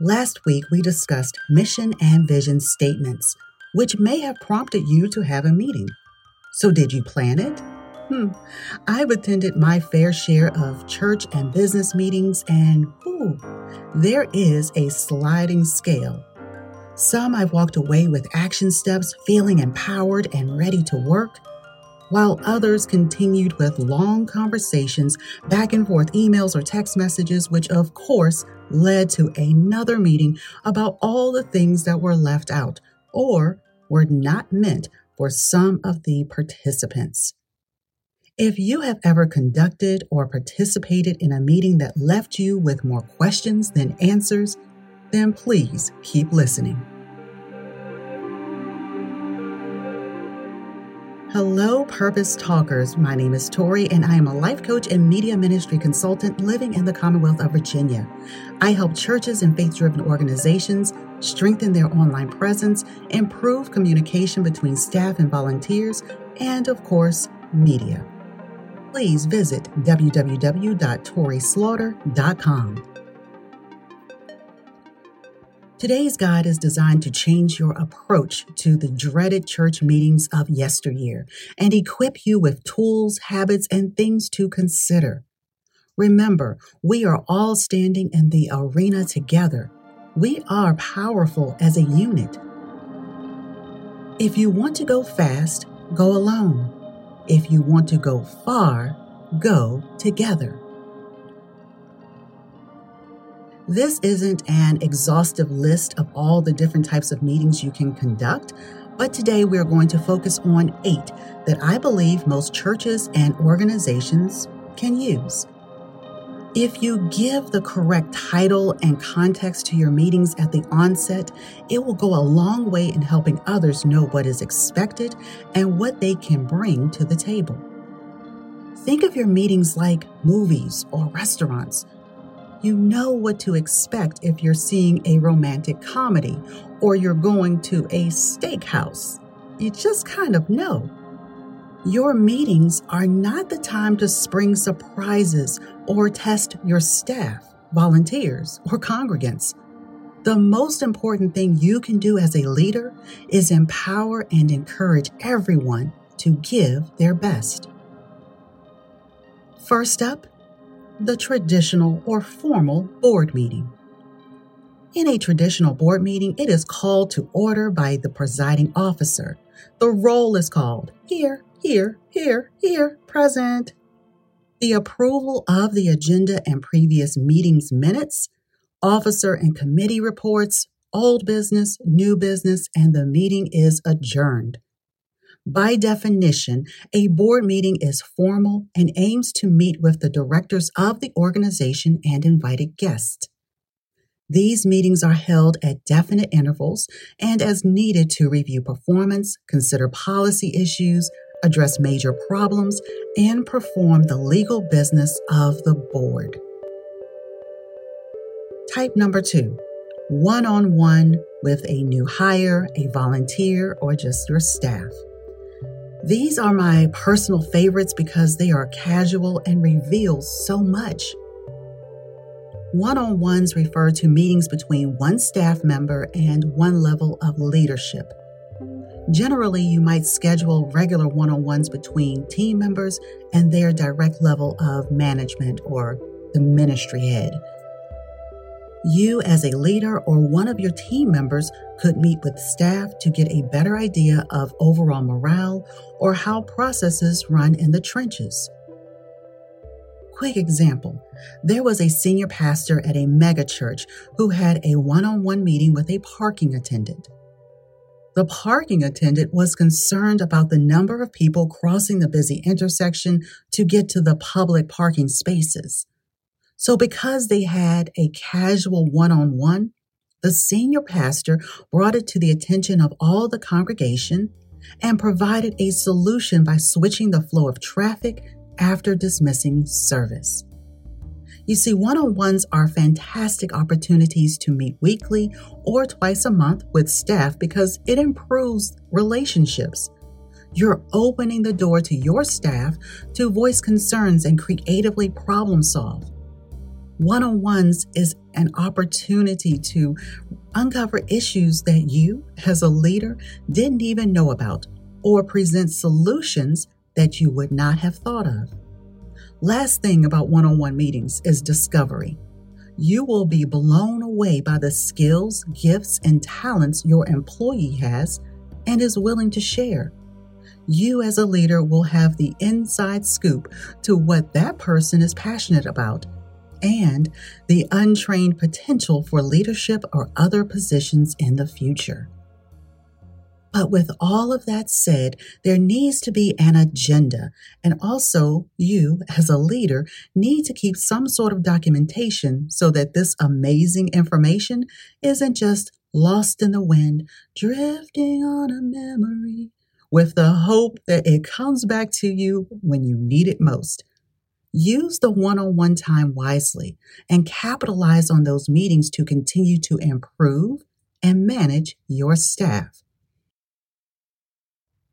Last week, we discussed mission and vision statements, which may have prompted you to have a meeting. So, did you plan it? Hmm. I've attended my fair share of church and business meetings, and ooh, there is a sliding scale. Some I've walked away with action steps, feeling empowered and ready to work, while others continued with long conversations, back and forth emails or text messages, which of course led to another meeting about all the things that were left out or were not meant for some of the participants. If you have ever conducted or participated in a meeting that left you with more questions than answers, then please keep listening. Hello, Purpose Talkers. My name is Tori, and I am a life coach and media ministry consultant living in the Commonwealth of Virginia. I help churches and faith driven organizations strengthen their online presence, improve communication between staff and volunteers, and, of course, media. Please visit www.torislaughter.com. Today's guide is designed to change your approach to the dreaded church meetings of yesteryear and equip you with tools, habits, and things to consider. Remember, we are all standing in the arena together. We are powerful as a unit. If you want to go fast, go alone. If you want to go far, go together. This isn't an exhaustive list of all the different types of meetings you can conduct, but today we're going to focus on eight that I believe most churches and organizations can use. If you give the correct title and context to your meetings at the onset, it will go a long way in helping others know what is expected and what they can bring to the table. Think of your meetings like movies or restaurants you know what to expect if you're seeing a romantic comedy or you're going to a steakhouse. You just kind of know. Your meetings are not the time to spring surprises or test your staff, volunteers, or congregants. The most important thing you can do as a leader is empower and encourage everyone to give their best. First up, the traditional or formal board meeting. In a traditional board meeting, it is called to order by the presiding officer. The roll is called here, here, here, here, present. The approval of the agenda and previous meetings minutes, officer and committee reports, old business, new business, and the meeting is adjourned. By definition, a board meeting is formal and aims to meet with the directors of the organization and invited guests. These meetings are held at definite intervals and as needed to review performance, consider policy issues, address major problems, and perform the legal business of the board. Type number two one on one with a new hire, a volunteer, or just your staff. These are my personal favorites because they are casual and reveal so much. One on ones refer to meetings between one staff member and one level of leadership. Generally, you might schedule regular one on ones between team members and their direct level of management or the ministry head. You, as a leader or one of your team members, could meet with staff to get a better idea of overall morale or how processes run in the trenches. Quick example there was a senior pastor at a megachurch who had a one on one meeting with a parking attendant. The parking attendant was concerned about the number of people crossing the busy intersection to get to the public parking spaces. So, because they had a casual one on one, the senior pastor brought it to the attention of all the congregation and provided a solution by switching the flow of traffic after dismissing service. You see, one on ones are fantastic opportunities to meet weekly or twice a month with staff because it improves relationships. You're opening the door to your staff to voice concerns and creatively problem solve. One on ones is an opportunity to uncover issues that you, as a leader, didn't even know about or present solutions that you would not have thought of. Last thing about one on one meetings is discovery. You will be blown away by the skills, gifts, and talents your employee has and is willing to share. You, as a leader, will have the inside scoop to what that person is passionate about and the untrained potential for leadership or other positions in the future. But with all of that said, there needs to be an agenda. And also, you, as a leader, need to keep some sort of documentation so that this amazing information isn't just lost in the wind, drifting on a memory, with the hope that it comes back to you when you need it most. Use the one on one time wisely and capitalize on those meetings to continue to improve and manage your staff.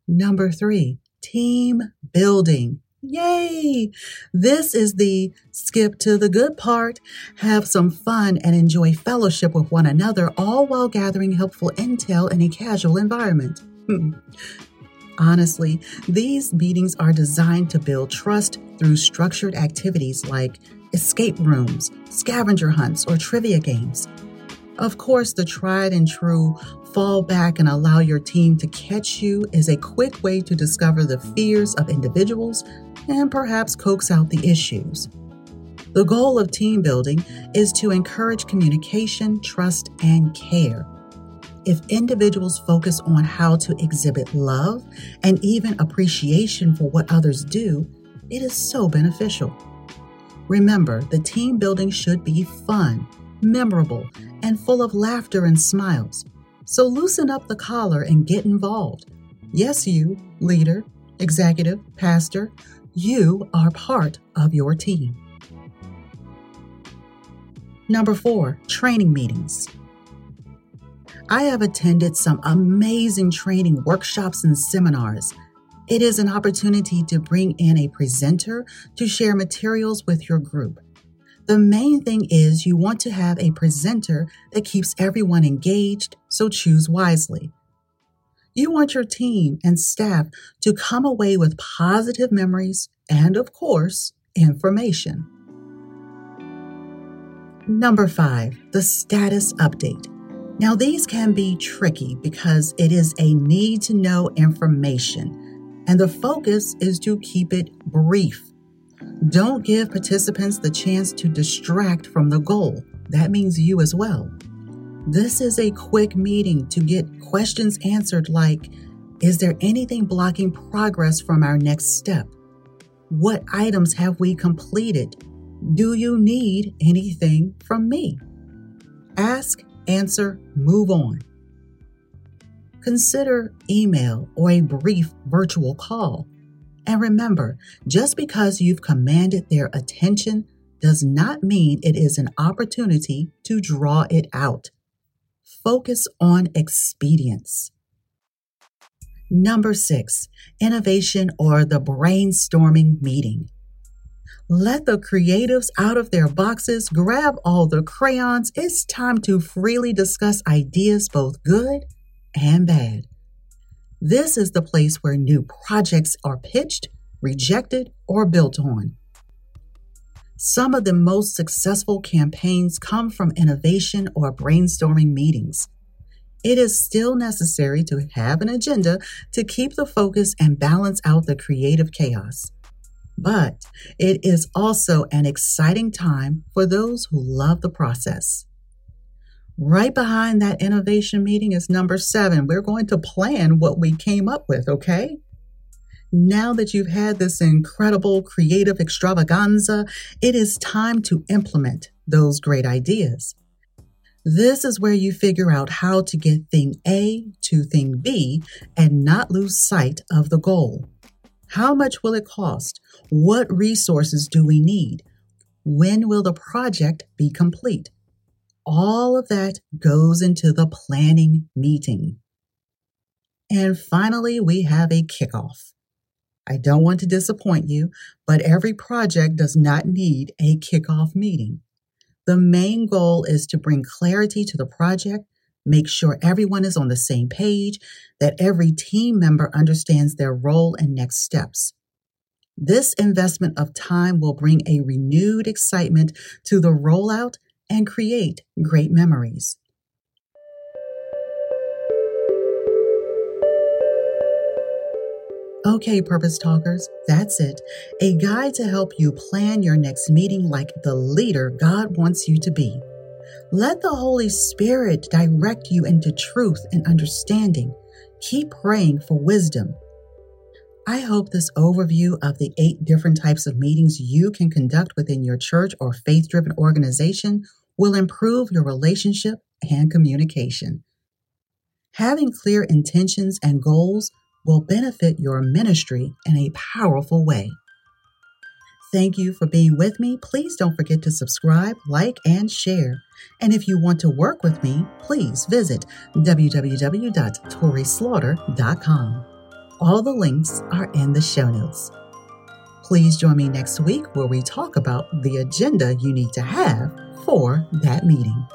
Number three, team building. Yay! This is the skip to the good part. Have some fun and enjoy fellowship with one another, all while gathering helpful intel in a casual environment. Hmm. Honestly, these meetings are designed to build trust through structured activities like escape rooms, scavenger hunts, or trivia games. Of course, the tried and true fall back and allow your team to catch you is a quick way to discover the fears of individuals and perhaps coax out the issues. The goal of team building is to encourage communication, trust, and care. If individuals focus on how to exhibit love and even appreciation for what others do, it is so beneficial. Remember, the team building should be fun, memorable, and full of laughter and smiles. So loosen up the collar and get involved. Yes, you, leader, executive, pastor, you are part of your team. Number four, training meetings. I have attended some amazing training workshops and seminars. It is an opportunity to bring in a presenter to share materials with your group. The main thing is you want to have a presenter that keeps everyone engaged, so choose wisely. You want your team and staff to come away with positive memories and, of course, information. Number five, the status update. Now, these can be tricky because it is a need to know information, and the focus is to keep it brief. Don't give participants the chance to distract from the goal. That means you as well. This is a quick meeting to get questions answered like Is there anything blocking progress from our next step? What items have we completed? Do you need anything from me? Ask answer, move on. Consider email or a brief virtual call. And remember, just because you've commanded their attention does not mean it is an opportunity to draw it out. Focus on expedience. Number six, innovation or the brainstorming meeting. Let the creatives out of their boxes, grab all the crayons. It's time to freely discuss ideas, both good and bad. This is the place where new projects are pitched, rejected, or built on. Some of the most successful campaigns come from innovation or brainstorming meetings. It is still necessary to have an agenda to keep the focus and balance out the creative chaos but it is also an exciting time for those who love the process. Right behind that innovation meeting is number seven. We're going to plan what we came up with, okay? Now that you've had this incredible creative extravaganza, it is time to implement those great ideas. This is where you figure out how to get thing A to thing B and not lose sight of the goal. How much will it cost? What resources do we need? When will the project be complete? All of that goes into the planning meeting. And finally, we have a kickoff. I don't want to disappoint you, but every project does not need a kickoff meeting. The main goal is to bring clarity to the project, make sure everyone is on the same page, that every team member understands their role and next steps. This investment of time will bring a renewed excitement to the rollout and create great memories. Okay, Purpose Talkers, that's it. A guide to help you plan your next meeting like the leader God wants you to be. Let the Holy Spirit direct you into truth and understanding. Keep praying for wisdom. I hope this overview of the eight different types of meetings you can conduct within your church or faith driven organization will improve your relationship and communication. Having clear intentions and goals will benefit your ministry in a powerful way. Thank you for being with me. Please don't forget to subscribe, like, and share. And if you want to work with me, please visit www.torislaughter.com. All the links are in the show notes. Please join me next week where we talk about the agenda you need to have for that meeting.